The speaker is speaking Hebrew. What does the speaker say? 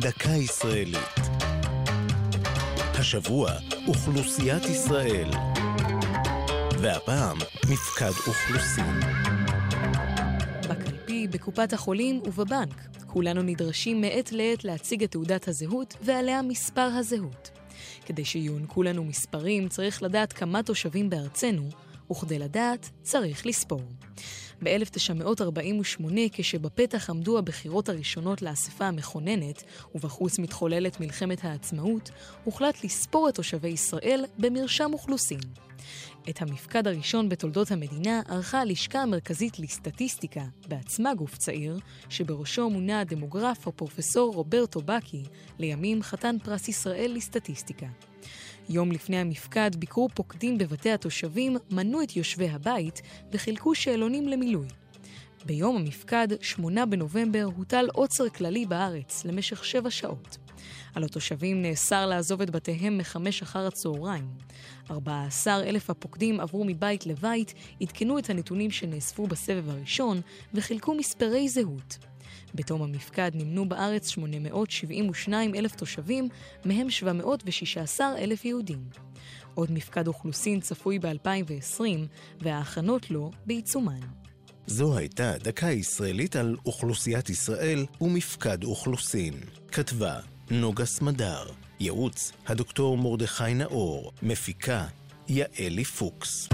דקה ישראלית. השבוע, אוכלוסיית ישראל. והפעם, מפקד אוכלוסין. בקלפי, בקופת החולים ובבנק, כולנו נדרשים מעת לעת להציג את תעודת הזהות ועליה מספר הזהות. כדי שיוענקו לנו מספרים צריך לדעת כמה תושבים בארצנו, וכדי לדעת צריך לספור. ב-1948, כשבפתח עמדו הבחירות הראשונות לאספה המכוננת, ובחוץ מתחוללת מלחמת העצמאות, הוחלט לספור את תושבי ישראל במרשם אוכלוסין. את המפקד הראשון בתולדות המדינה ערכה הלשכה המרכזית לסטטיסטיקה, בעצמה גוף צעיר, שבראשו מונה הדמוגרף הפרופסור רוברטו בקי, לימים חתן פרס ישראל לסטטיסטיקה. יום לפני המפקד ביקרו פוקדים בבתי התושבים, מנו את יושבי הבית וחילקו שאלונים למילוי. ביום המפקד, 8 בנובמבר, הוטל עוצר כללי בארץ למשך שבע שעות. על התושבים נאסר לעזוב את בתיהם מחמש אחר הצהריים. 14 אלף הפוקדים עברו מבית לבית, עדכנו את הנתונים שנאספו בסבב הראשון וחילקו מספרי זהות. בתום המפקד נמנו בארץ 872 אלף תושבים, מהם 716 אלף יהודים. עוד מפקד אוכלוסין צפוי ב-2020, וההכנות לו בעיצומן. זו הייתה דקה ישראלית על אוכלוסיית ישראל ומפקד אוכלוסין. כתבה נוגה סמדר, ייעוץ הדוקטור מרדכי נאור, מפיקה יעלי פוקס.